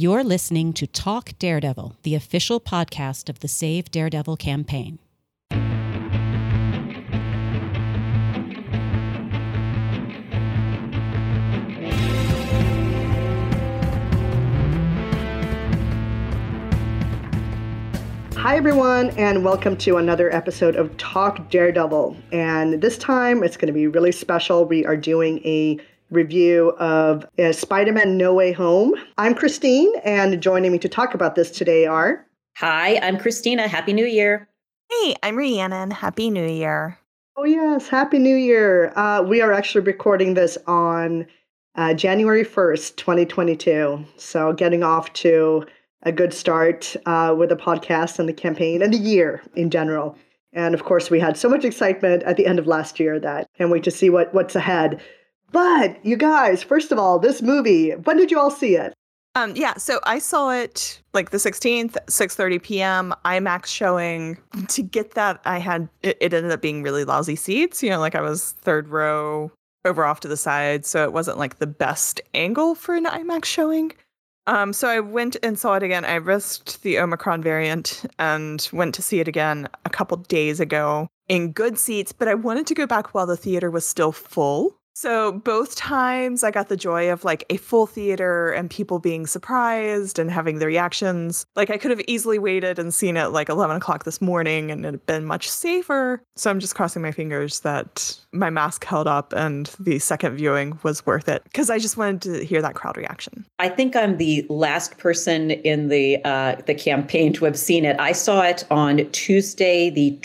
You're listening to Talk Daredevil, the official podcast of the Save Daredevil campaign. Hi, everyone, and welcome to another episode of Talk Daredevil. And this time it's going to be really special. We are doing a review of uh, Spider Man No Way Home. I'm Christine, and joining me to talk about this today are. Hi, I'm Christina. Happy New Year. Hey, I'm Rhiannon. Happy New Year. Oh, yes. Happy New Year. Uh, we are actually recording this on uh, January 1st, 2022. So getting off to a good start uh, with the podcast and the campaign and the year in general. And of course, we had so much excitement at the end of last year that can't wait to see what, what's ahead. But you guys, first of all, this movie, when did you all see it? Um, yeah, so I saw it like the 16th, 6:30 p.m. IMAX showing. To get that, I had it, it ended up being really lousy seats. You know, like I was third row over off to the side, so it wasn't like the best angle for an IMAX showing. Um, so I went and saw it again. I risked the Omicron variant and went to see it again a couple days ago in good seats, but I wanted to go back while the theater was still full. So both times I got the joy of like a full theater and people being surprised and having the reactions. Like I could have easily waited and seen it like 11 o'clock this morning and it'd been much safer. So I'm just crossing my fingers that my mask held up and the second viewing was worth it because I just wanted to hear that crowd reaction. I think I'm the last person in the uh, the campaign to have seen it. I saw it on Tuesday, the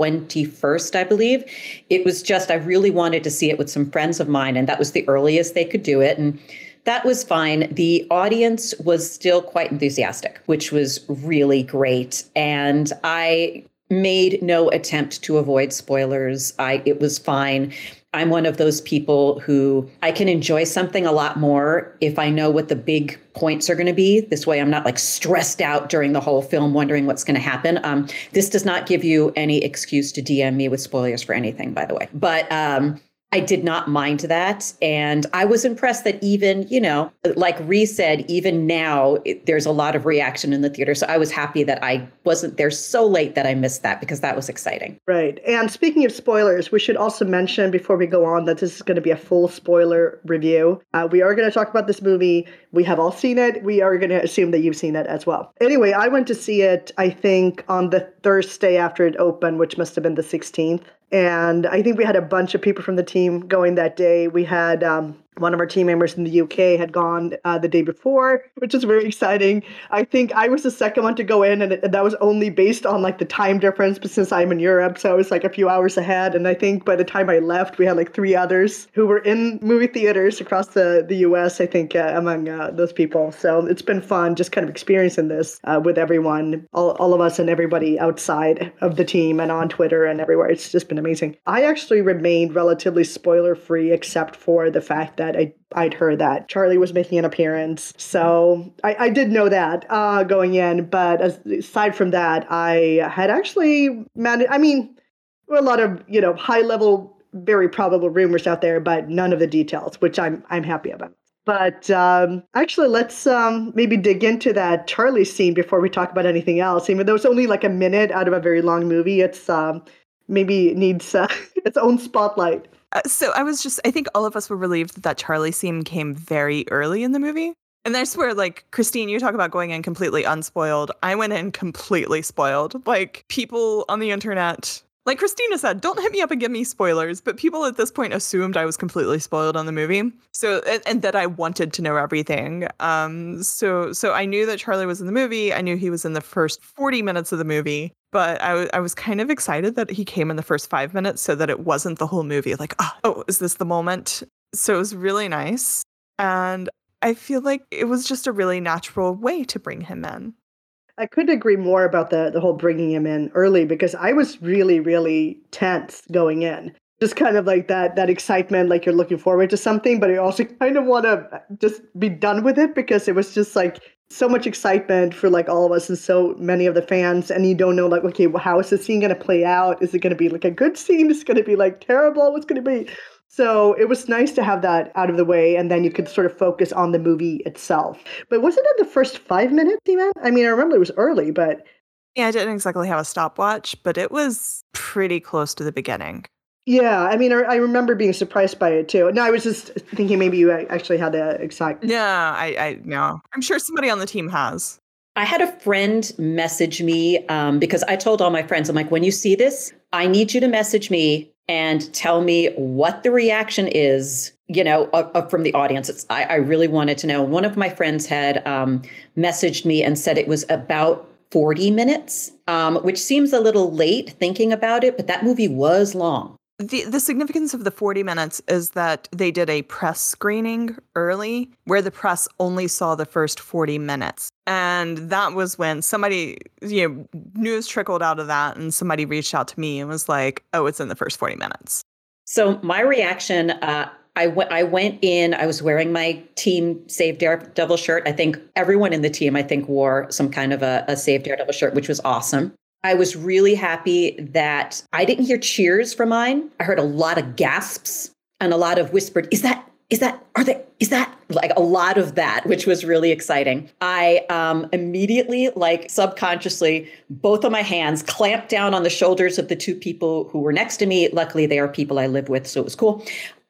21st, I believe. It was just, I really wanted to see it with some friends of mine, and that was the earliest they could do it. And that was fine. The audience was still quite enthusiastic, which was really great. And I made no attempt to avoid spoilers. I it was fine. I'm one of those people who I can enjoy something a lot more if I know what the big points are going to be. This way, I'm not like stressed out during the whole film wondering what's going to happen. Um, this does not give you any excuse to DM me with spoilers for anything, by the way. But um, I did not mind that. And I was impressed that even, you know, like Ree said, even now it, there's a lot of reaction in the theater. So I was happy that I wasn't there so late that I missed that because that was exciting. Right. And speaking of spoilers, we should also mention before we go on that this is going to be a full spoiler review. Uh, we are going to talk about this movie. We have all seen it. We are going to assume that you've seen it as well. Anyway, I went to see it, I think, on the Thursday after it opened, which must have been the 16th. And I think we had a bunch of people from the team going that day. We had um, one of our team members in the UK had gone uh, the day before, which is very exciting. I think I was the second one to go in, and, it, and that was only based on like the time difference. But since I'm in Europe, so I was like a few hours ahead. And I think by the time I left, we had like three others who were in movie theaters across the the US. I think uh, among uh, those people. So it's been fun just kind of experiencing this uh, with everyone, all, all of us, and everybody outside of the team and on Twitter and everywhere. It's just been amazing. I actually remained relatively spoiler free, except for the fact that I I'd heard that Charlie was making an appearance, so I, I did know that uh, going in. But as, aside from that, I had actually managed. I mean, there were a lot of you know high level, very probable rumors out there, but none of the details, which I'm I'm happy about. But um, actually, let's um, maybe dig into that Charlie scene before we talk about anything else. Even though it's only like a minute out of a very long movie, it's um, maybe needs uh, its own spotlight. Uh, so I was just, I think all of us were relieved that that Charlie scene came very early in the movie. And that's where, like, Christine, you talk about going in completely unspoiled. I went in completely spoiled. Like, people on the internet, like Christina said, don't hit me up and give me spoilers. But people at this point assumed I was completely spoiled on the movie. So, and, and that I wanted to know everything. Um, so, so I knew that Charlie was in the movie. I knew he was in the first 40 minutes of the movie but I, was kind of excited that he came in the first five minutes so that it wasn't the whole movie like oh, oh is this the moment? So it was really nice and i feel like it was just a really natural way to bring him in. I couldn't agree more about the, the whole bringing him in early because i was really really tense going in. Just kind of like that that excitement like you're looking forward to something but you also kind of want to just be done with it because it was just like so much excitement for like all of us and so many of the fans and you don't know like okay well, how is this scene going to play out is it going to be like a good scene is it going to be like terrible what's going to be So it was nice to have that out of the way, and then you could sort of focus on the movie itself. But wasn't it the first five minutes, even? I mean, I remember it was early, but Yeah, I didn't exactly have a stopwatch, but it was pretty close to the beginning. Yeah, I mean, I, I remember being surprised by it too. No, I was just thinking maybe you actually had the exact. Yeah, I, I no. I'm sure somebody on the team has. I had a friend message me um, because I told all my friends, I'm like, when you see this, I need you to message me and tell me what the reaction is, you know, uh, uh, from the audience. It's, I, I really wanted to know. One of my friends had um, messaged me and said it was about 40 minutes, um, which seems a little late thinking about it, but that movie was long. The the significance of the 40 minutes is that they did a press screening early where the press only saw the first 40 minutes. And that was when somebody, you know, news trickled out of that and somebody reached out to me and was like, "Oh, it's in the first 40 minutes." So my reaction, uh, I went. I went in. I was wearing my team Save Daredevil shirt. I think everyone in the team, I think, wore some kind of a, a Save Daredevil shirt, which was awesome. I was really happy that I didn't hear cheers from mine. I heard a lot of gasps and a lot of whispered, "Is that? Is that? Are they? Is that?" Like a lot of that, which was really exciting. I um, immediately, like subconsciously, both of my hands clamped down on the shoulders of the two people who were next to me. Luckily, they are people I live with, so it was cool.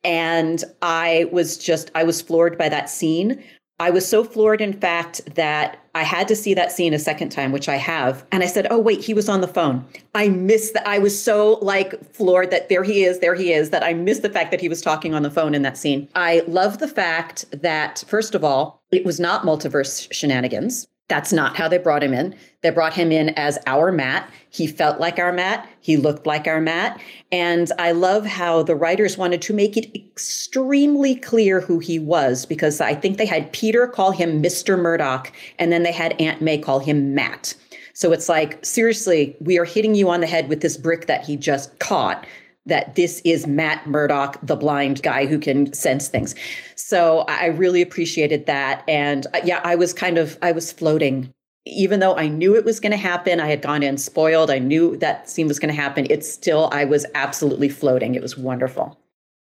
And I was just, I was floored by that scene. I was so floored, in fact, that I had to see that scene a second time, which I have. And I said, Oh, wait, he was on the phone. I missed that. I was so like floored that there he is, there he is, that I missed the fact that he was talking on the phone in that scene. I love the fact that, first of all, it was not multiverse shenanigans. That's not how they brought him in. They brought him in as our Matt. He felt like our Matt. He looked like our Matt. And I love how the writers wanted to make it extremely clear who he was because I think they had Peter call him Mr. Murdock and then they had Aunt May call him Matt. So it's like, seriously, we are hitting you on the head with this brick that he just caught that this is Matt Murdock, the blind guy who can sense things. So I really appreciated that. And uh, yeah, I was kind of, I was floating. Even though I knew it was going to happen, I had gone in spoiled. I knew that scene was going to happen. It's still, I was absolutely floating. It was wonderful.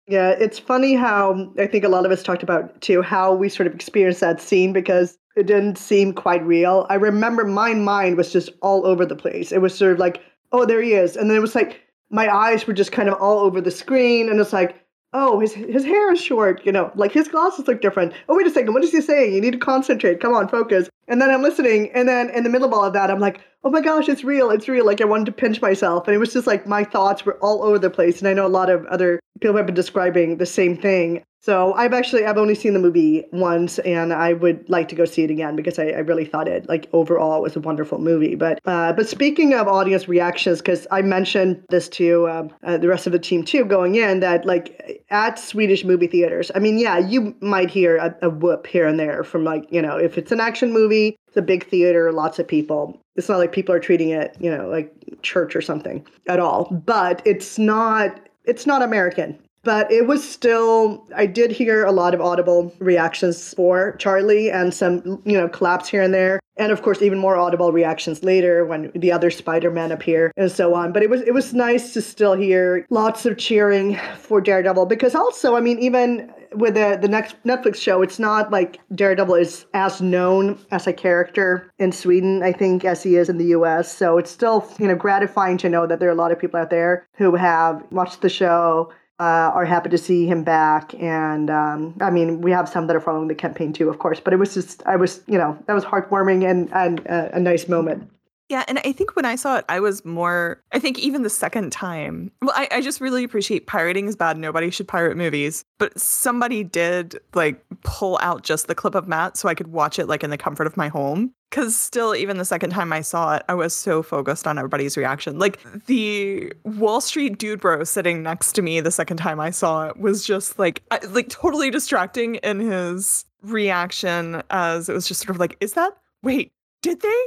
Yeah, it's funny how I think a lot of us talked about too how we sort of experienced that scene because it didn't seem quite real. I remember my mind was just all over the place. It was sort of like, oh, there he is. And then it was like, my eyes were just kind of all over the screen and it's like oh his his hair is short you know like his glasses look different. Oh wait a second what is he saying? You need to concentrate. Come on focus. And then i'm listening and then in the middle of all of that i'm like oh my gosh it's real it's real like i wanted to pinch myself and it was just like my thoughts were all over the place and i know a lot of other people have been describing the same thing so I've actually I've only seen the movie once, and I would like to go see it again because I, I really thought it like overall was a wonderful movie. But uh, but speaking of audience reactions, because I mentioned this to um, uh, the rest of the team too, going in that like at Swedish movie theaters, I mean, yeah, you might hear a, a whoop here and there from like you know if it's an action movie, it's a big theater, lots of people. It's not like people are treating it you know like church or something at all. But it's not it's not American but it was still i did hear a lot of audible reactions for charlie and some you know claps here and there. And of course even more audible reactions later when the other spider-man appear and so on. But it was it was nice to still hear lots of cheering for daredevil. Because also i mean even with the the next Netflix show, it's not like Daredevil is as known as a character in Sweden, I think, as he is in the U.S. So it's still you know gratifying to know that there are a lot of people out there who have watched the show, uh, are happy to see him back. And um, I mean, we have some that are following the campaign too, of course. But it was just, I was, you know, that was heartwarming and, and uh, a nice moment. Yeah, and I think when I saw it, I was more. I think even the second time, well, I, I just really appreciate pirating is bad. Nobody should pirate movies, but somebody did like pull out just the clip of Matt so I could watch it like in the comfort of my home. Because still, even the second time I saw it, I was so focused on everybody's reaction. Like the Wall Street dude bro sitting next to me the second time I saw it was just like, like totally distracting in his reaction as it was just sort of like, is that wait did they?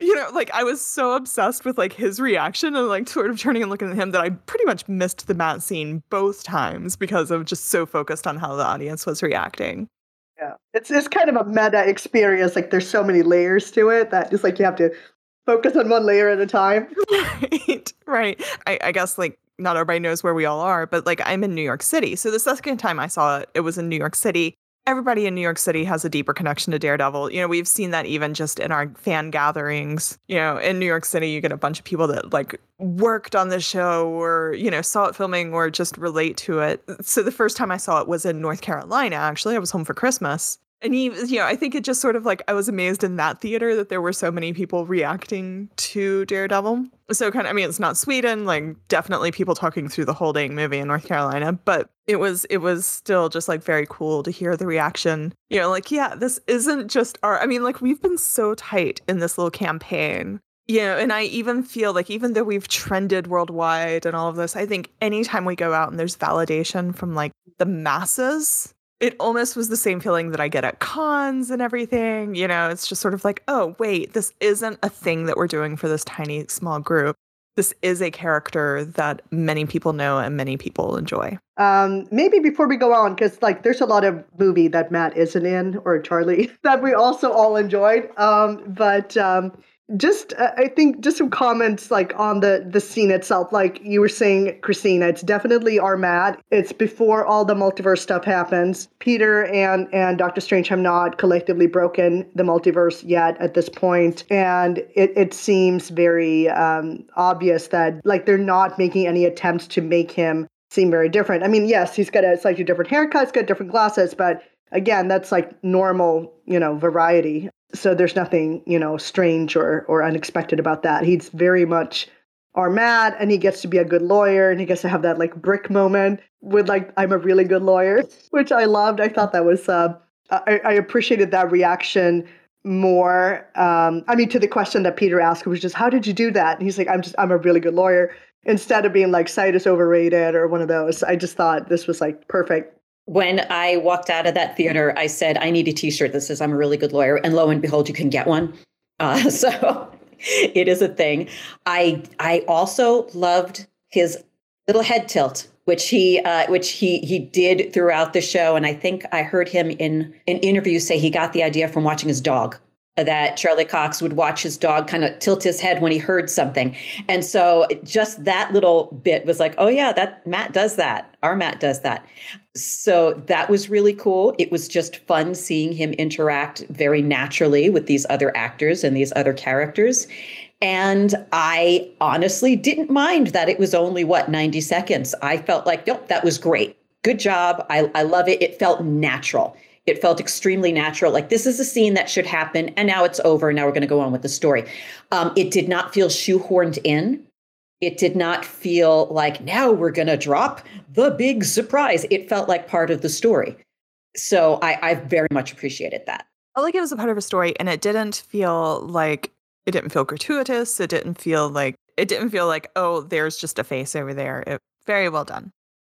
You know, like I was so obsessed with like his reaction and like sort of turning and looking at him that I pretty much missed the Matt scene both times because of just so focused on how the audience was reacting. Yeah. It's it's kind of a meta experience. Like there's so many layers to it that just like you have to focus on one layer at a time. Right. Right. I, I guess like not everybody knows where we all are, but like I'm in New York City. So the second time I saw it, it was in New York City. Everybody in New York City has a deeper connection to Daredevil. You know, we've seen that even just in our fan gatherings. You know, in New York City, you get a bunch of people that like worked on the show or, you know, saw it filming or just relate to it. So the first time I saw it was in North Carolina, actually. I was home for Christmas and he you know i think it just sort of like i was amazed in that theater that there were so many people reacting to daredevil. So kind of i mean it's not sweden like definitely people talking through the whole dang movie in north carolina but it was it was still just like very cool to hear the reaction. You know like yeah this isn't just our i mean like we've been so tight in this little campaign. You know, and I even feel like even though we've trended worldwide and all of this, I think anytime we go out and there's validation from like the masses, it almost was the same feeling that I get at cons and everything. You know, it's just sort of like, oh, wait, this isn't a thing that we're doing for this tiny, small group. This is a character that many people know and many people enjoy. Um, maybe before we go on, because like there's a lot of movie that Matt isn't in or Charlie that we also all enjoyed. Um, but um, just uh, i think just some comments like on the the scene itself. Like you were saying christina it's definitely our matt it's before all the multiverse stuff happens. Peter and and dr strange have not collectively broken the multiverse yet at this point. And it, it seems very um, obvious that like they're not making any attempts to make him seem very different. I mean yes he's got a slightly different haircut he's got different glasses but again that's like normal you know variety so there's nothing you know strange or or unexpected about that. He's very much our Matt and he gets to be a good lawyer and he gets to have that like brick moment with like i'm a really good lawyer which i loved. I thought that was uh i, I appreciated that reaction more um i mean to the question that peter asked which is how did you do that? And he's like i'm just i'm a really good lawyer. Instead of being like sight is overrated or one of those i just thought this was like perfect when I walked out of that theater, I said, I need a t shirt that says I'm a really good lawyer. And lo and behold, you can get one. Uh, so it is a thing. I I also loved his little head tilt, which he uh, which he he did throughout the show. And I think I heard him in an interview say he got the idea from watching his dog that Charlie Cox would watch his dog kind of tilt his head when he heard something. And so just that little bit was like, oh yeah, that Matt does that. Our Matt does that. So that was really cool. It was just fun seeing him interact very naturally with these other actors and these other characters. And I honestly didn't mind that it was only what 90 seconds. I felt like, nope, that was great. Good job. I, I love it. It felt natural it felt extremely natural. Like this is a scene that should happen, and now it's over. Now we're going to go on with the story. Um, it did not feel shoehorned in. It did not feel like now we're going to drop the big surprise. It felt like part of the story. So I, I very much appreciated that. I like it was a part of a story, and it didn't feel like it didn't feel gratuitous. It didn't feel like it didn't feel like oh, there's just a face over there. It very well done,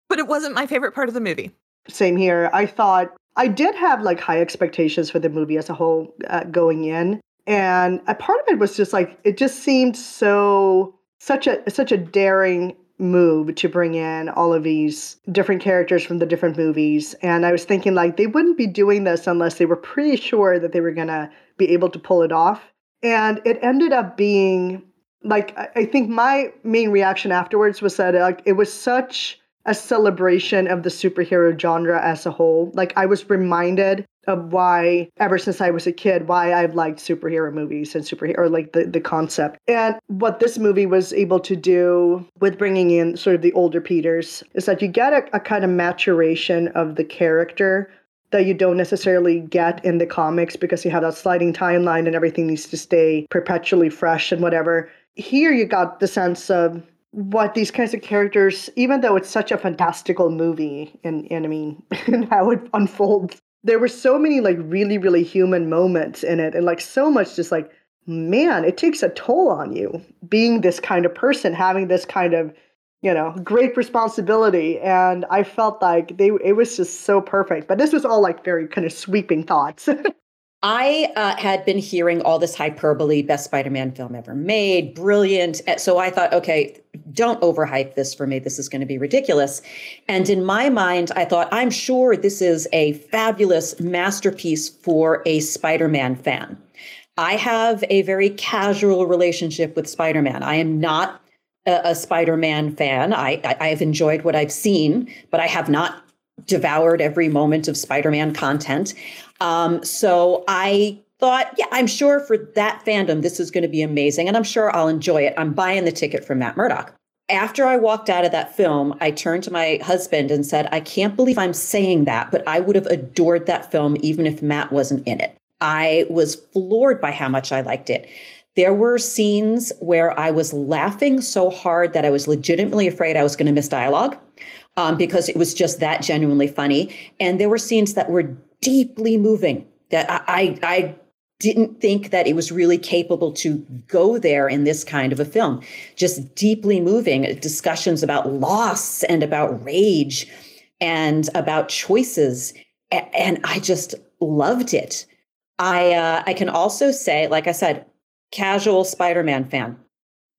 but it wasn't my favorite part of the movie. Same here. I thought I did have like high expectations for the movie as a whole uh, going in, and a part of it was just like it just seemed so such a such a daring move to bring in all of these different characters from the different movies and i was thinking like they wouldn't be doing this unless they were pretty sure that they were going to be able to pull it off and it ended up being like i think my main reaction afterwards was that like it was such a celebration of the superhero genre as a whole. Like I was reminded of why ever since I was a kid why I've liked superhero movies and superhero or like the the concept. And what this movie was able to do with bringing in sort of the older Peters is that you get a, a kind of maturation of the character that you don't necessarily get in the comics because you have that sliding timeline and everything needs to stay perpetually fresh and whatever. Here you got the sense of what these kinds of characters, even though it's such a fantastical movie, and, and I mean, and how it unfolds, there were so many like really, really human moments in it, and like so much just like, man, it takes a toll on you being this kind of person, having this kind of, you know, great responsibility. And I felt like they it was just so perfect. But this was all like very kind of sweeping thoughts. I uh, had been hearing all this hyperbole, best Spider Man film ever made, brilliant. Eh, so I thought, okay, don't overhype this for me. This is going to be ridiculous. And in my mind, I thought, I'm sure this is a fabulous masterpiece for a Spider Man fan. I have a very casual relationship with Spider Man. I am not a, a Spider-Man fan. I, I I have enjoyed what I've seen, but I have not devoured every moment of Spider-Man content. Um, so I thought, yeah, I'm sure for that fandom, this is going to be amazing. And I'm sure I'll enjoy it. I'm buying the ticket from Matt Murdock. After I walked out of that film, I turned to my husband and said, I can't believe I'm saying that, but I would have adored that film even if Matt wasn't in it. I was floored by how much I liked it. There were scenes where I was laughing so hard that I was legitimately afraid I was going to miss dialogue um, because it was just that genuinely funny. And there were scenes that were deeply moving that I, I, didn't think that it was really capable to go there in this kind of a film. Just deeply moving discussions about loss and about rage and about choices. And I just loved it. I uh, I can also say, like I said, casual Spider-Man fan.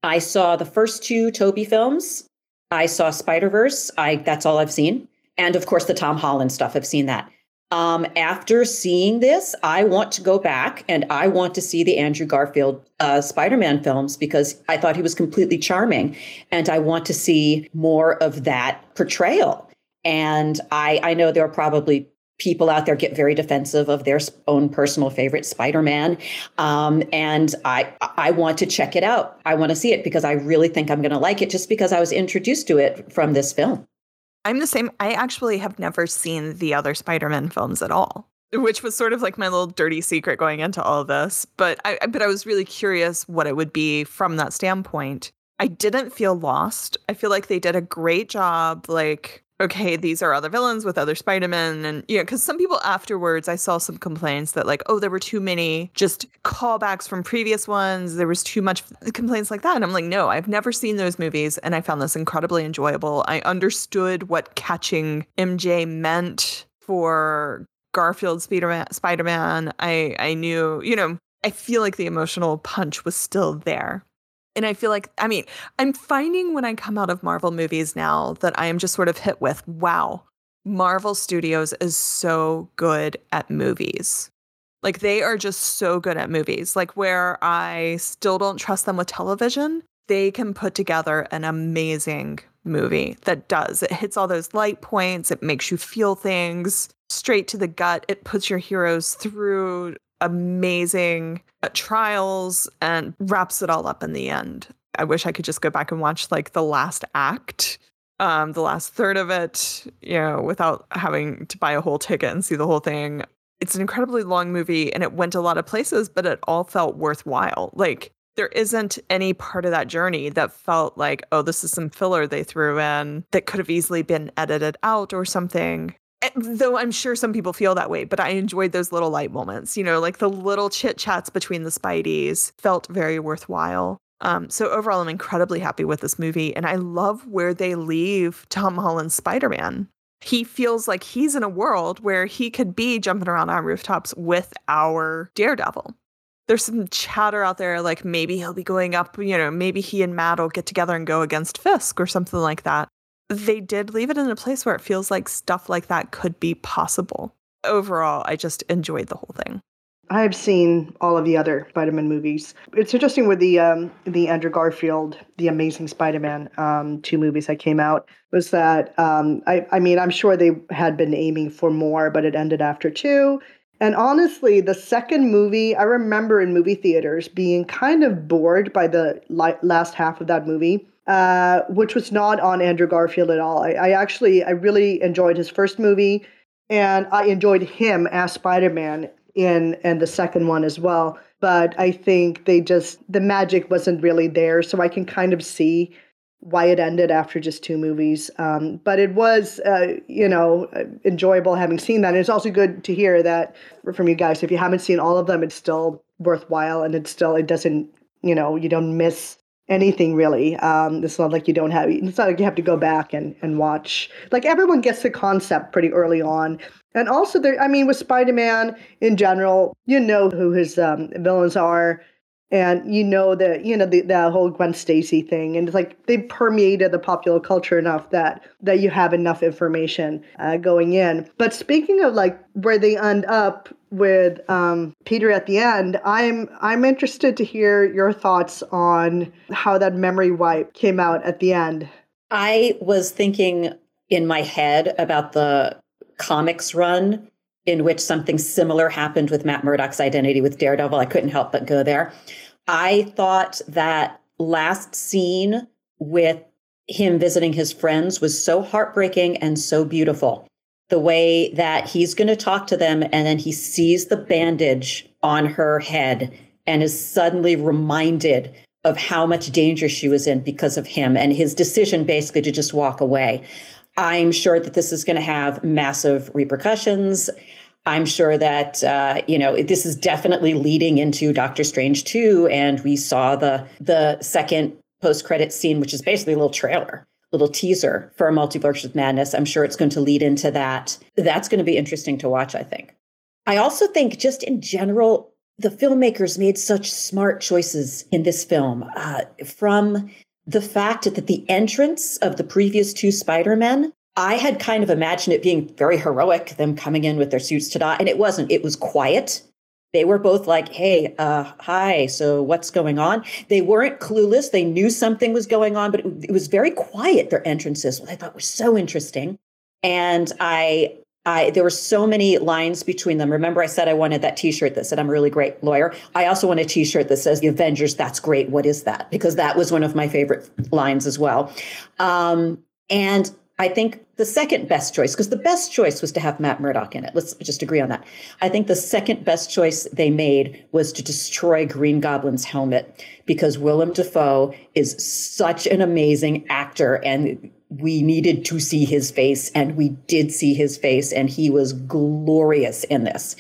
I saw the first two Tobey films. I saw Spider-Verse. I that's all I've seen. And of course the Tom Holland stuff. I've seen that. Um, after seeing this, I want to go back and I want to see the Andrew Garfield uh, Spider Man films because I thought he was completely charming. And I want to see more of that portrayal. And I, I know there are probably people out there get very defensive of their own personal favorite Spider-Man, um, and I I want to check it out. I want to see it because I really think I'm going to like it, just because I was introduced to it from this film. I'm the same. I actually have never seen the other Spider-Man films at all, which was sort of like my little dirty secret going into all this. But I but I was really curious what it would be from that standpoint. I didn't feel lost. I feel like they did a great job like okay, these are other villains with other Spider-Men. And, know, because some people afterwards, I saw some complaints that, like, oh, there were too many just callbacks from previous ones. There was too much complaints like that. And I'm like, no, I've never seen those movies. And I found this incredibly enjoyable. I understood what catching MJ meant for Garfield Spider-Man. Spider-Man. I, I knew, you know, I feel like the emotional punch was still there. And I feel like, I mean, I'm finding when I come out of Marvel movies now that I am just sort of hit with, wow, Marvel Studios is so good at movies. Like they are just so good at movies. Like where I still don't trust them with television, they can put together an amazing movie that does. It hits all those light points, it makes you feel things straight to the gut. It puts your heroes through amazing uh, trials and wraps it all up in the end. I wish I could just go back and watch like the last act, um, the last third of it, you know, without having to buy a whole ticket and see the whole thing. It's an incredibly long movie and it went a lot of places, but it all felt worthwhile. Like there isn't any part of that journey that felt like, oh, this is some filler they threw in that could have easily been edited out or something. Eh, though I'm sure some people feel that way, but I enjoyed those little light moments, you know, like the little chit chats between the Spideys felt very worthwhile. Um, so overall, I'm incredibly happy with this movie, and I love where they leave Tom Holland's Spider Man. He feels like he's in a world where he could be jumping around on rooftops with our Daredevil. There's some chatter out there like maybe he'll be going up, you know, maybe he and Matt will get together and go against Fisk or something like that they did leave it in a place where it feels like stuff like that could be possible. Overall, I just enjoyed the whole thing. I've seen all of the other Spider-Man movies. It's interesting with the um, the Andrew Garfield, the Amazing Spider-Man, um, two movies that came out was that um, I, I mean I'm sure they had been aiming for more, but it ended after two. And honestly, the second movie, I remember in movie theaters being kind of bored by the last half of that movie uh, which was not on Andrew Garfield at all. I, I, actually, I really enjoyed his first movie, and I enjoyed him as Spider Man in and the second one as well. But I think they just the magic wasn't really there, so I can kind of see why it ended after just two movies. Um, but it was, uh, you know, enjoyable having seen that. And it's also good to hear that from you guys. If you haven't seen all of them, it's still worthwhile, and it's still it doesn't, you know, you don't miss anything really. Um, it's not like you don't have. It's not like you have to go back and and watch. Like everyone gets the concept pretty early on, and also there. I mean, with Spider Man in general, you know who his um, villains are. and you know that you know the, the whole Gwen Stacy thing, and it's like they permeated the popular culture enough that that you have enough information uh, going in. But speaking of like where they end up with um, Peter at the end, I'm I'm interested to hear your thoughts on how that memory wipe came out at the end. I was thinking in my head about the comics run in which something similar happened with Matt Murdock's identity with Daredevil. I couldn't help but go there. I thought that last scene with him visiting his friends was so heartbreaking and so beautiful. The way that he's going to talk to them and then he sees the bandage on her head and is suddenly reminded of how much danger she was in because of him and his decision basically to just walk away. I'm sure that this is going to have massive repercussions. I'm sure that uh, you know this is definitely leading into Doctor Strange 2, and we saw the the second post credit scene, which is basically a little trailer, little teaser for a multiverse of madness. I'm sure it's going to lead into that. That's going to be interesting to watch. I think. I also think, just in general, the filmmakers made such smart choices in this film. Uh, from the fact that the entrance of the previous two Spider-Men I had kind of imagined it being very heroic, them coming in with their suits to die, and it wasn't. It was quiet. They were both like, "Hey, uh, hi. So what's going on?" They weren't clueless. They knew something was going on, but it, it was very quiet. Their entrances, what I thought was so interesting, and I, I, there were so many lines between them. Remember, I said I wanted that T-shirt that said "I'm a really great lawyer." I also want a T-shirt that says "The Avengers." That's great. What is that? Because that was one of my favorite lines as well. Um, and I think the second best choice, because the best choice was to have Matt Murdock in it. Let's just agree on that. I think the second best choice they made was to destroy Green Goblin's helmet because Willem Dafoe is such an amazing actor and we needed to see his face and we did see his face and he was glorious in this.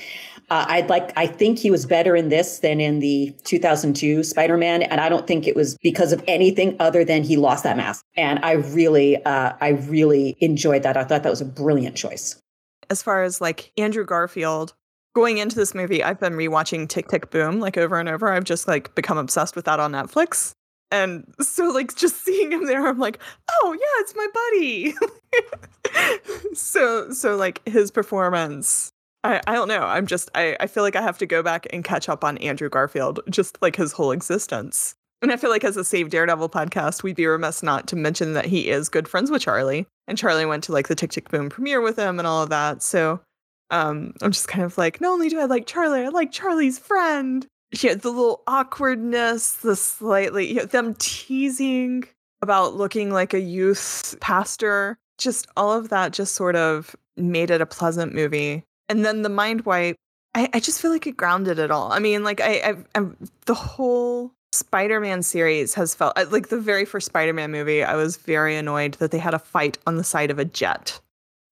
Uh, I'd like, I think he was better in this than in the 2002 Spider Man. And I don't think it was because of anything other than he lost that mask. And I really, uh, I really enjoyed that. I thought that was a brilliant choice. As far as like Andrew Garfield, going into this movie, I've been rewatching Tick Tick Boom like over and over. I've just like become obsessed with that on Netflix. And so, like, just seeing him there, I'm like, oh, yeah, it's my buddy. so, so, like, his performance I, I don't know. I'm just I, I feel like I have to go back and catch up on Andrew Garfield, just like his whole existence. And I feel like as a Save Daredevil podcast, we'd be remiss not to mention that he is good friends with Charlie. And Charlie went to like the Tick Tick Boom premiere with him and all of that. So um, I'm just kind of like, not only do I like Charlie, I like Charlie's friend. Yeah, the little awkwardness, the slightly you know, them teasing about looking like a youth pastor. Just all of that just sort of made it a pleasant movie and then the mind wipe I, I just feel like it grounded it all. I mean, like I, I, I'm the whole Spider-Man series has felt like the very first Spider-Man movie. I was very annoyed that they had a fight on the side of a jet.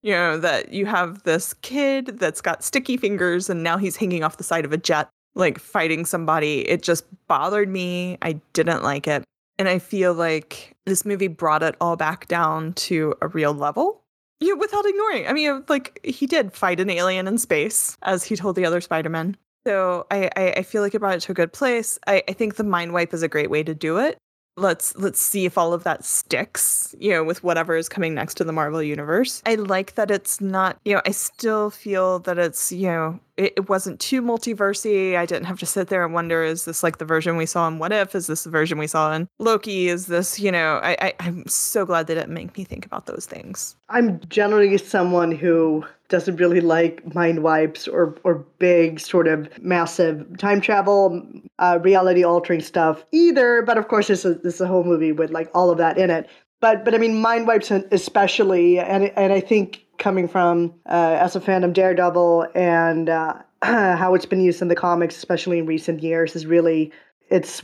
You know that you have this kid that's got sticky fingers and now he's hanging off the side of a jet, like fighting somebody. It just bothered me. I didn't like it, and I feel like this movie brought it all back down to a real level yeah, without ignoring. I mean, like he did fight an alien in space, as he told the other Spider-Man. So I, I, I feel like it brought it to a good place. I, I think the mind wipe is a great way to do it let's let's see if all of that sticks you know with whatever is coming next to the marvel universe. I like that it's not you know i still feel that it's you know it, it wasn't too multiversy. I didn't have to sit there and wonder is this like the version we saw in what if? Is this the version we saw in loki? Is this you know i, I i'm so glad they didn't make me think about those things. I'm generally someone who doesn't really like mind wipes or or big sort of massive time travel, uh, reality altering stuff either. But of course, this is this is a whole movie with like all of that in it. But but I mean, mind wipes especially, and and I think coming from uh, as a fan of Daredevil and uh, how it's been used in the comics, especially in recent years, is really it's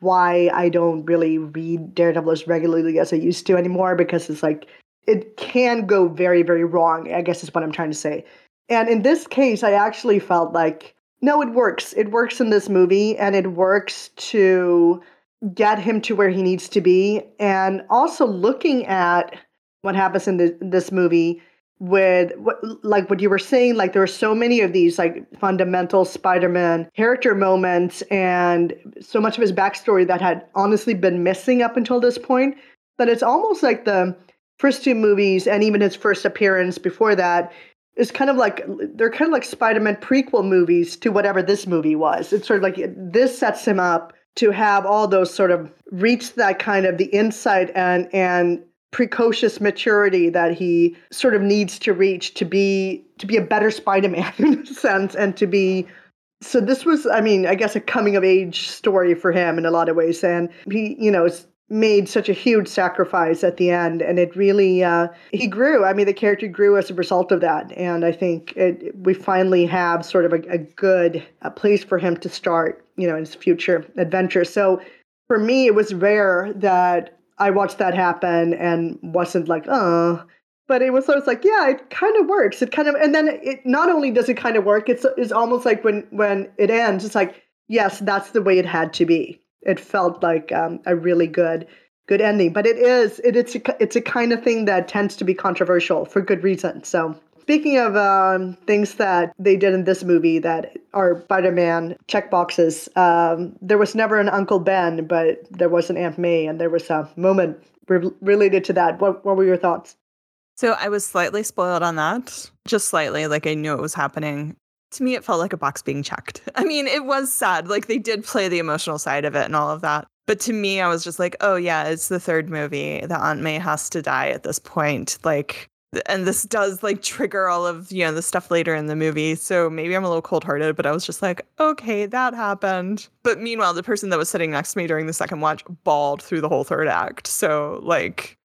why I don't really read Daredevil as regularly as I used to anymore because it's like it can go very, very wrong, I guess is what I'm trying to say. And in this case, I actually felt like, no, it works. It works in this movie, and it works to get him to where he needs to be. And also looking at what happens in, the, this movie, with what, like what you were saying like there are so many of these like fundamental spider-man character moments and so much of his backstory that had honestly been missing up until this point that it's almost like the first two movies and even his first appearance before that is kind of like they're kind of like spider-man prequel movies to whatever this movie was. It's sort of like this sets him up to have all those sort of reach that kind of the insight and and precocious maturity that he sort of needs to reach to be to be a better Spider-Man in a sense and to be so this was I mean I guess a coming of age story for him in a lot of ways. And he you know made such a huge sacrifice at the end and it really uh, he grew i mean the character grew as a result of that and i think it, we finally have sort of a, a good a place for him to start you know in his future adventure so for me it was rare that I watched that happen and wasn't like, oh, but it was, so it's like, yeah, it kind of works. It kind of, and then it not only does it kind of work, it's, it's almost like when, when it ends, it's like, yes, that's the way it had to be. It felt like um, a really good, good ending, but it is, it, it's, a, it's a kind of thing that tends to be controversial for good reason. So Speaking of um, things that they did in this movie that are Spider-Man checkboxes, um, there was never an Uncle Ben, but there was an Aunt May, and there was a moment re- related to that. What, what were your thoughts? So I was slightly spoiled on that, just slightly. Like I knew it was happening. To me, it felt like a box being checked. I mean, it was sad. Like they did play the emotional side of it and all of that. But to me, I was just like, oh yeah, it's the third movie. The Aunt May has to die at this point. Like and this does like trigger all of you know the stuff later in the movie so maybe i'm a little cold-hearted but i was just like okay that happened but meanwhile the person that was sitting next to me during the second watch bawled through the whole third act so like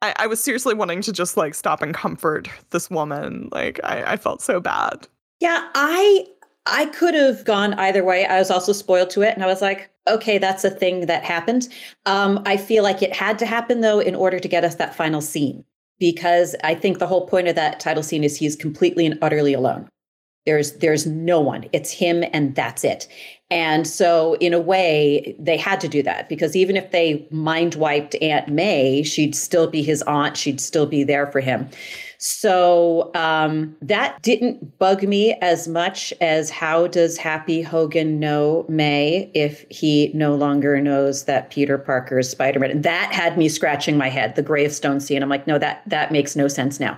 i, I was seriously wanting to just like stop and comfort this woman like I, I felt so bad yeah i i could have gone either way i was also spoiled to it and i was like okay that's a thing that happened um, i feel like it had to happen though in order to get us that final scene because I think the whole point of that title scene is he's completely and utterly alone. There's there's no one. It's him and that's it. And so in a way they had to do that because even if they mind wiped Aunt May, she'd still be his aunt, she'd still be there for him. So um, that didn't bug me as much as how does Happy Hogan know May if he no longer knows that Peter Parker is Spider-Man? That had me scratching my head. The gravestone scene. I'm like, no, that that makes no sense now.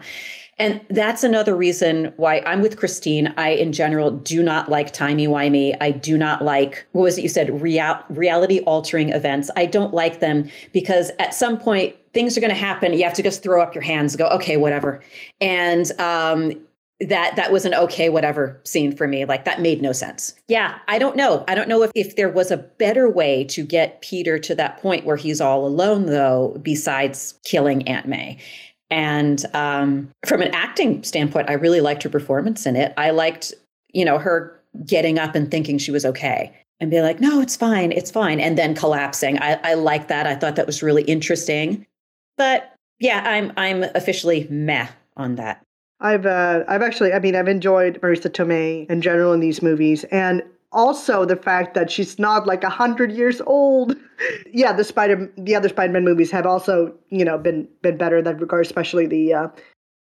And that's another reason why I'm with Christine. I, in general, do not like timey-wimey. I do not like, what was it you said, real, reality altering events. I don't like them because at some point, things are going to happen. You have to just throw up your hands and go, okay, whatever. And um, that that was an okay whatever scene for me like that made no sense yeah i don't know i don't know if, if there was a better way to get peter to that point where he's all alone though besides killing aunt may and um, from an acting standpoint, I really liked her performance in it. I liked, you know, her getting up and thinking she was okay and be like, no, it's fine, it's fine, and then collapsing. I, I like that. I thought that was really interesting. But yeah, I'm I'm officially meh on that. I've uh, I've actually I mean I've enjoyed Marisa Tomei in general in these movies, and also the fact that she's not like a hundred years old. yeah, the Spider, the other Spider-Man movies have also, you know, been been better in that regard, especially the, uh,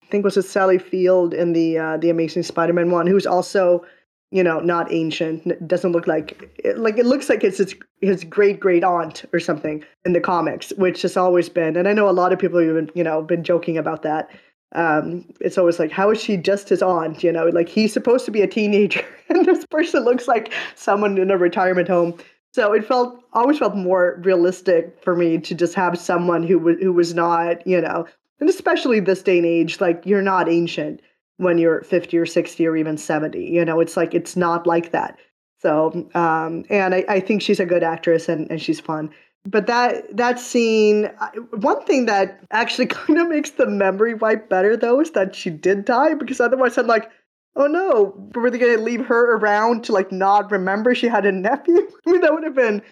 I think was it Sally Field in the uh, the Amazing Spider-Man one, who's also, you know, not ancient. Doesn't look like like it looks like it's his, his great great aunt or something in the comics, which has always been. And I know a lot of people have you know, been joking about that um, it's always like, how is she just his aunt? You know, like he's supposed to be a teenager, and this person looks like someone in a retirement home. So it felt always felt more realistic for me to just have someone who was who was not, you know, and especially this day and age, like you're not ancient when you're 50 or 60 or even 70. You know, it's like it's not like that. So, um, and I, I think she's a good actress and, and she's fun but that that scene one thing that actually kind of makes the memory wipe better though is that she did die because otherwise i'm like oh no were they going to leave her around to like not remember she had a nephew? I mean that would have been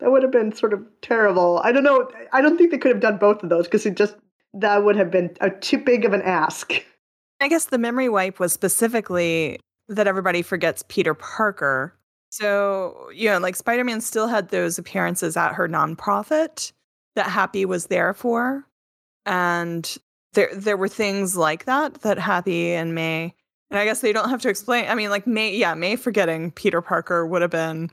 that would have been sort of terrible. I don't know i don't think they could have done both of those because it just that would have been a too big of an ask. I guess the memory wipe was specifically that everybody forgets peter parker so, you know, like Spider Man still had those appearances at her nonprofit that Happy was there for. And there there were things like that that Happy and May and I guess they don't have to explain. I mean, like May, yeah, May forgetting Peter Parker would have been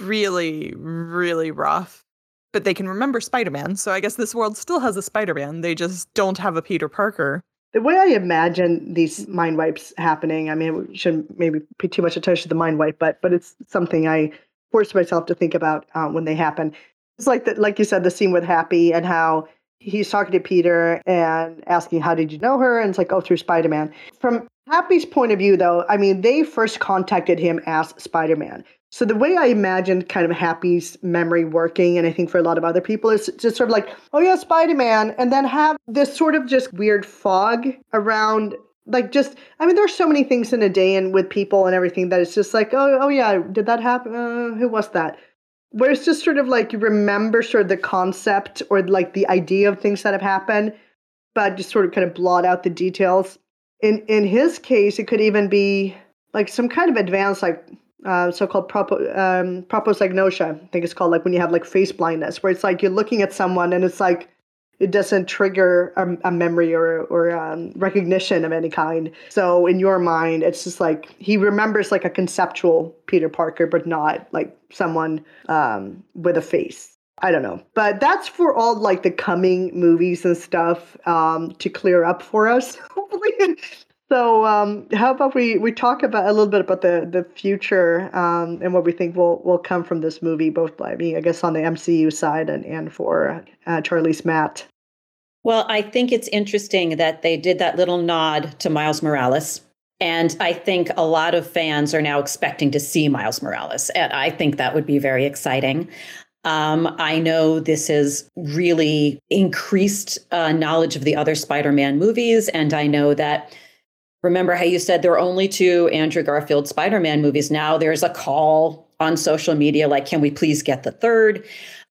really, really rough. But they can remember Spider Man. So I guess this world still has a Spider Man. They just don't have a Peter Parker. The way I imagine these mind wipes happening, I mean, we shouldn't maybe pay too much attention to the mind wipe, but but it's something I force myself to think about uh, when they happen. It's like that, like you said, the scene with Happy and how he's talking to Peter and asking, "How did you know her?" And it's like, "Oh, through Spider Man." From Happy's point of view, though, I mean, they first contacted him as Spider Man. So the way I imagined kind of Happy's memory working, and I think for a lot of other people, is just sort of like, oh yeah, Spider Man, and then have this sort of just weird fog around. Like just, I mean, there's so many things in a day and with people and everything that it's just like, oh, oh yeah, did that happen? Uh, who was that? Where it's just sort of like you remember sort of the concept or like the idea of things that have happened, but just sort of kind of blot out the details. In in his case, it could even be like some kind of advanced like uh, so-called propo, um. I think it's called like when you have like face blindness, where it's like you're looking at someone and it's like it doesn't trigger a, a memory or or um, recognition of any kind. So in your mind, it's just like he remembers like a conceptual Peter Parker, but not like someone um, with a face. I don't know, but that's for all like the coming movies and stuff um, to clear up for us. Hopefully, so, um, how about we, we talk about a little bit about the the future um, and what we think will will come from this movie, both by me, I guess, on the MCU side and and for uh, Charlie's Matt. Well, I think it's interesting that they did that little nod to Miles Morales. And I think a lot of fans are now expecting to see Miles Morales. And I think that would be very exciting. Um, I know this has really increased uh, knowledge of the other Spider Man movies. And I know that Remember how you said there are only two Andrew Garfield Spider Man movies? Now there's a call on social media like, can we please get the third?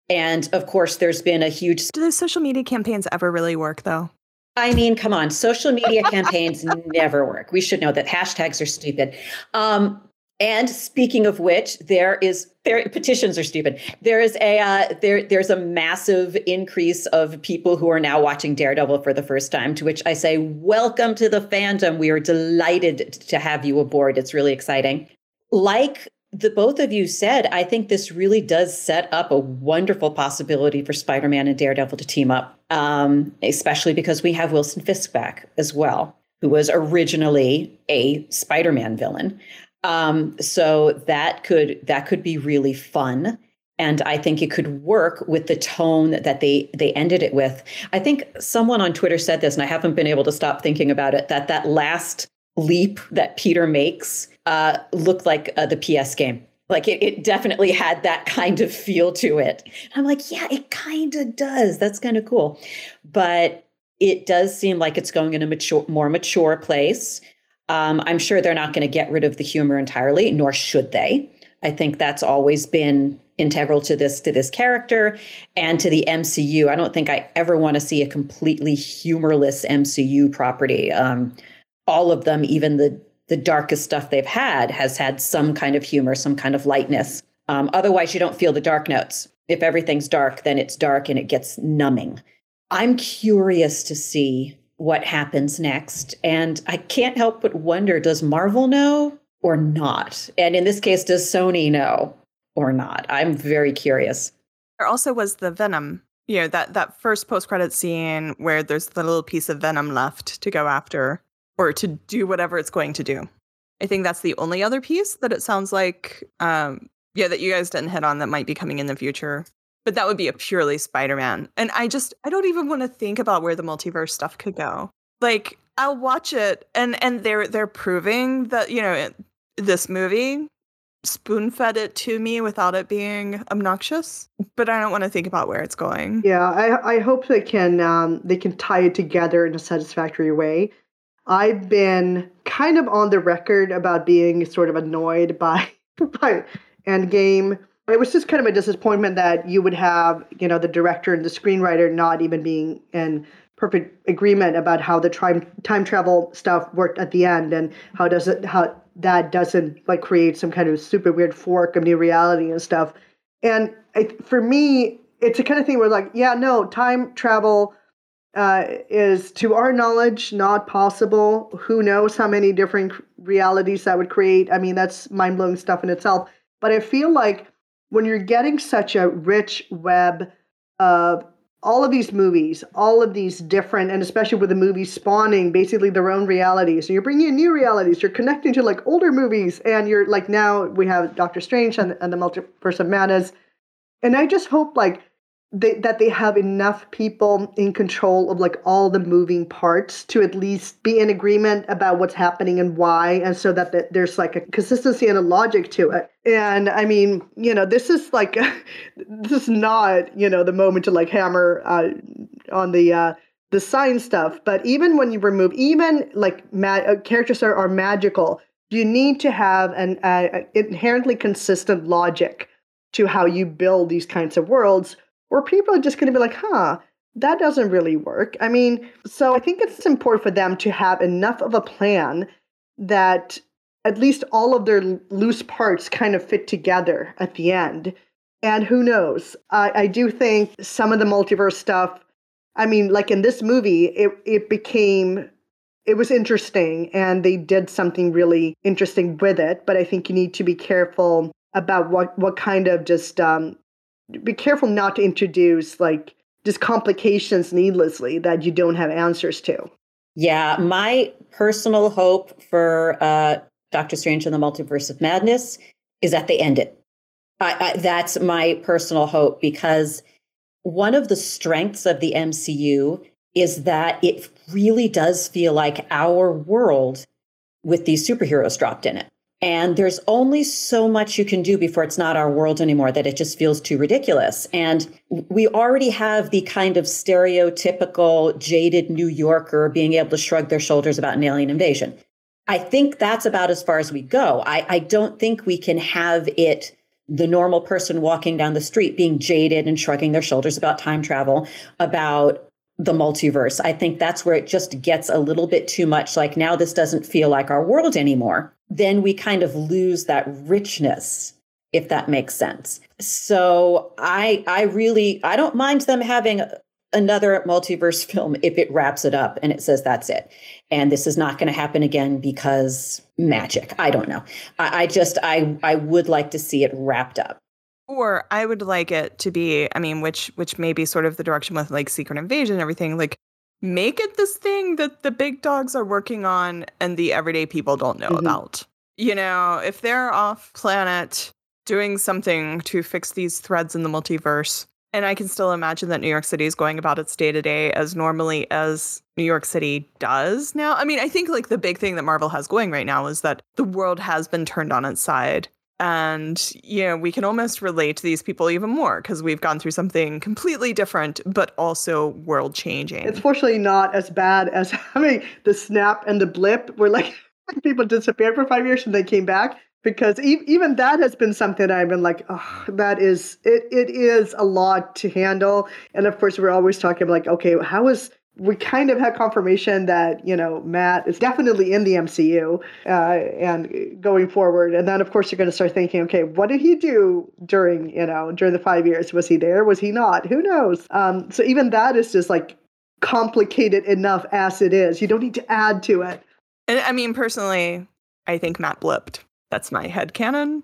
And of course, there's been a huge. Do those social media campaigns ever really work, though? I mean, come on, social media campaigns never work. We should know that hashtags are stupid. Um, and speaking of which, there is there petitions are stupid. There is a uh, there there's a massive increase of people who are now watching Daredevil for the first time. To which I say, welcome to the fandom. We are delighted to have you aboard. It's really exciting. Like the both of you said, I think this really does set up a wonderful possibility for Spider-Man and Daredevil to team up, um, especially because we have Wilson Fisk back as well, who was originally a Spider-Man villain. Um, so that could that could be really fun. And I think it could work with the tone that they they ended it with. I think someone on Twitter said this, and I haven't been able to stop thinking about it. That that last leap that Peter makes uh, looked like uh, the PS game. Like it, it definitely had that kind of feel to it. And I'm like, yeah, it kind of does. That's kind of cool. But it does seem like it's going in a mature, more mature place. Um, I'm sure they're not going to get rid of the humor entirely, nor should they. I think that's always been integral to this to this character and to the MCU. I don't think I ever want to see a completely humorless MCU property. Um, all of them, even the the darkest stuff they've had, has had some kind of humor, some kind of lightness. Um, otherwise, you don't feel the dark notes. If everything's dark, then it's dark and it gets numbing. I'm curious to see what happens next. And I can't help but wonder does Marvel know or not? And in this case, does Sony know or not? I'm very curious. There also was the Venom, you know, that, that first post credit scene where there's the little piece of Venom left to go after or to do whatever it's going to do. I think that's the only other piece that it sounds like, um, yeah, that you guys didn't hit on that might be coming in the future but that would be a purely Spider-Man. And I just I don't even want to think about where the multiverse stuff could go. Like I'll watch it and and they're they're proving that, you know, this movie spoon-fed it to me without it being obnoxious, but I don't want to think about where it's going. Yeah, I I hope they can um they can tie it together in a satisfactory way. I've been kind of on the record about being sort of annoyed by by Endgame it was just kind of a disappointment that you would have, you know, the director and the screenwriter not even being in perfect agreement about how the time time travel stuff worked at the end and how does it how that doesn't like create some kind of super weird fork of new reality and stuff. And for me, it's a kind of thing where like, yeah, no, time travel uh, is, to our knowledge, not possible. Who knows how many different realities that would create? I mean, that's mind blowing stuff in itself. But I feel like when you're getting such a rich web of all of these movies, all of these different, and especially with the movies spawning basically their own realities. You're bringing in new realities. You're connecting to like older movies, and you're like now we have Doctor Strange and, and the Multiverse of Madness. And I just hope like they, that they have enough people in control of like all the moving parts to at least be in agreement about what's happening and why and so that the, there's like a consistency and a logic to it. And i mean you know this is like this is not you know the moment to like hammer uh, on the uh, the science stuff. But even when you remove even like ma- uh, characters are, are magical you need to have an uh, inherently consistent logic to how you build these kinds of worlds or people are just going to be like, huh, that doesn't really work. I mean, so I think it's important for them to have enough of a plan that at least all of their loose parts kind of fit together at the end. And who knows? I, I do think some of the multiverse stuff, I mean, like in this movie, it, it became it was interesting and they did something really interesting with it but i think you need to be careful about what what kind of just um, be careful not to introduce like just complications needlessly that you don't have answers to. Yeah, my personal hope for uh, Doctor Strange and the Multiverse of Madness is that they end it. I, I, that's my personal hope because one of the strengths of the MCU is that it really does feel like our world with these superheroes dropped in it. And there's only so much you can do before it's not our world anymore, that it just feels too ridiculous. And we already have the kind of stereotypical jaded New Yorker being able to shrug their shoulders about an alien invasion. I think that's about as far as we go. I, I don't think we can have it the normal person walking down the street being jaded and shrugging their shoulders about time travel, about the multiverse. I think that's where it just gets a little bit too much like now this doesn't feel like our world anymore. Then we kind of lose that richness if that makes sense. So I I really I don't mind them having another multiverse film if it wraps it up and it says that's it. And this is not going to happen again because magic. I don't know. I, I just I I would like to see it wrapped up. Or I would like it to be, I mean, which which may be sort of the direction with like Secret Invasion and everything, like make it this thing that the big dogs are working on and the everyday people don't know mm-hmm. about. You know, if they're off planet doing something to fix these threads in the multiverse, and I can still imagine that New York City is going about its day to day as normally as New York City does now. I mean, I think like the big thing that Marvel has going right now is that the world has been turned on its side and you know we can almost relate to these people even more because we've gone through something completely different but also world changing it's fortunately not as bad as having the snap and the blip where like people disappeared for five years and they came back because e- even that has been something I've been like, oh, that is it. It is a lot to handle, and of course, we're always talking like, okay, how is we kind of had confirmation that you know Matt is definitely in the MCU uh, and going forward. And then of course you're going to start thinking, okay, what did he do during you know during the five years? Was he there? Was he not? Who knows? Um, so even that is just like complicated enough as it is. You don't need to add to it. And I mean, personally, I think Matt blipped. That's my head canon.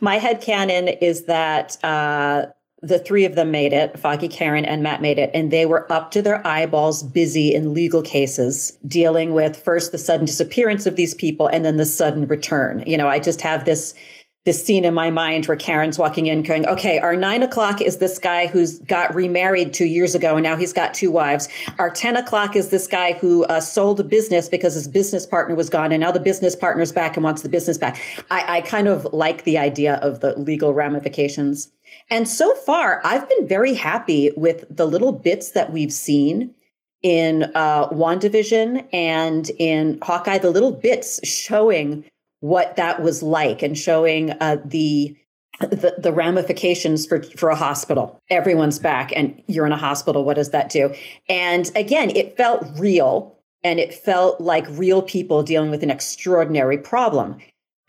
My head canon is that. Uh, the three of them made it Foggy, Karen, and Matt made it. And they were up to their eyeballs busy in legal cases, dealing with first the sudden disappearance of these people and then the sudden return. You know, I just have this this scene in my mind where Karen's walking in going, okay, our nine o'clock is this guy who's got remarried two years ago and now he's got two wives. Our 10 o'clock is this guy who uh, sold a business because his business partner was gone and now the business partner's back and wants the business back. I, I kind of like the idea of the legal ramifications. And so far, I've been very happy with the little bits that we've seen in uh, WandaVision and in Hawkeye, the little bits showing what that was like and showing uh, the, the, the ramifications for for a hospital. Everyone's back, and you're in a hospital. What does that do? And again, it felt real, and it felt like real people dealing with an extraordinary problem.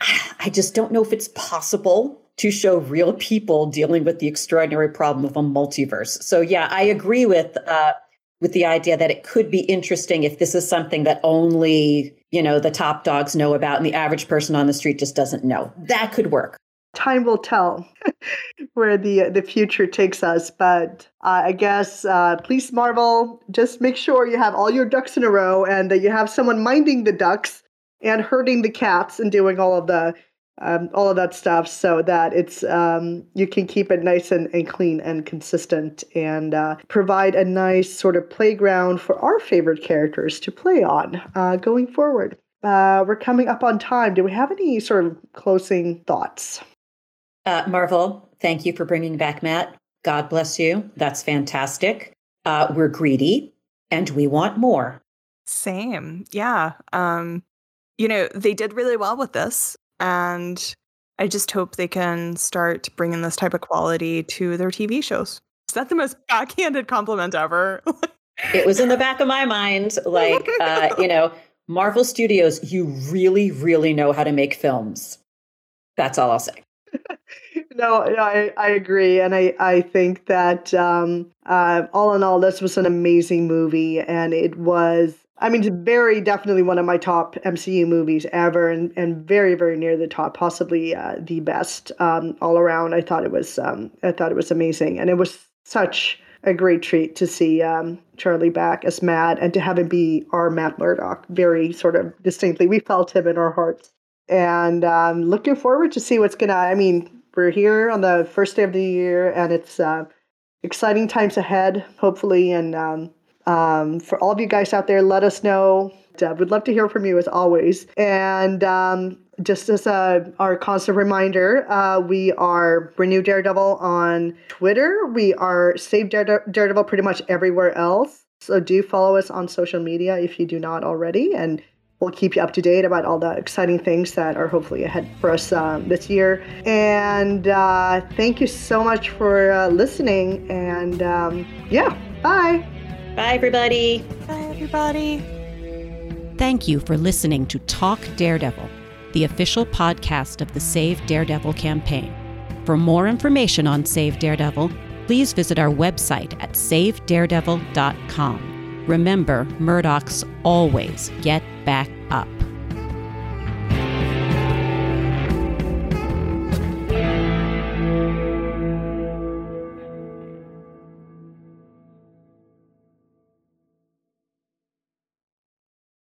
I just don't know if it's possible to show real people dealing with the extraordinary problem of a multiverse. So yeah, I agree with uh, with the idea that it could be interesting if this is something that only, you know, the top dogs know about and the average person on the street just doesn't know. That could work. Time will tell where the the future takes us, but uh, I guess uh, please Marvel, just make sure you have all your ducks in a row and that you have someone minding the ducks and herding the cats and doing all of the um, all of that stuff so that it's um, you can keep it nice and, and clean and consistent and uh, provide a nice sort of playground for our favorite characters to play on uh, going forward. Uh, we're coming up on time. Do we have any sort of closing thoughts? Uh, Marvel, thank you for bringing back Matt. God bless you. That's fantastic. Uh, we're greedy and we want more. Same. Yeah. Um, you know, they did really well with this. And I just hope they can start bringing this type of quality to their TV shows. Is that the most backhanded compliment ever? it was in the back of my mind. Like, uh, you know, Marvel Studios, you really, really know how to make films. That's all I'll say. no, I, I agree. And I, I think that um, uh, all in all, this was an amazing movie. And it was I mean, it's very definitely one of my top MCU movies ever, and, and very very near the top, possibly uh, the best um, all around. I thought it was um, I thought it was amazing, and it was such a great treat to see um, Charlie back as Matt and to have him be our Matt Murdock very sort of distinctly. We felt him in our hearts, and um, looking forward to see what's gonna. I mean, we're here on the first day of the year, and it's uh, exciting times ahead, hopefully, and um, um, for all of you guys out there, let us know. We'd love to hear from you as always. And um, just as a, our constant reminder, uh, we are Renew Daredevil on Twitter. We are Save Daredevil pretty much everywhere else. So do follow us on social media if you do not already. And we'll keep you up to date about all the exciting things that are hopefully ahead for us um, this year. And uh, thank you so much for uh, listening. And um, yeah, bye. Bye, everybody. Bye, everybody. Thank you for listening to Talk Daredevil, the official podcast of the Save Daredevil campaign. For more information on Save Daredevil, please visit our website at savedaredevil.com. Remember, Murdocks always get back up.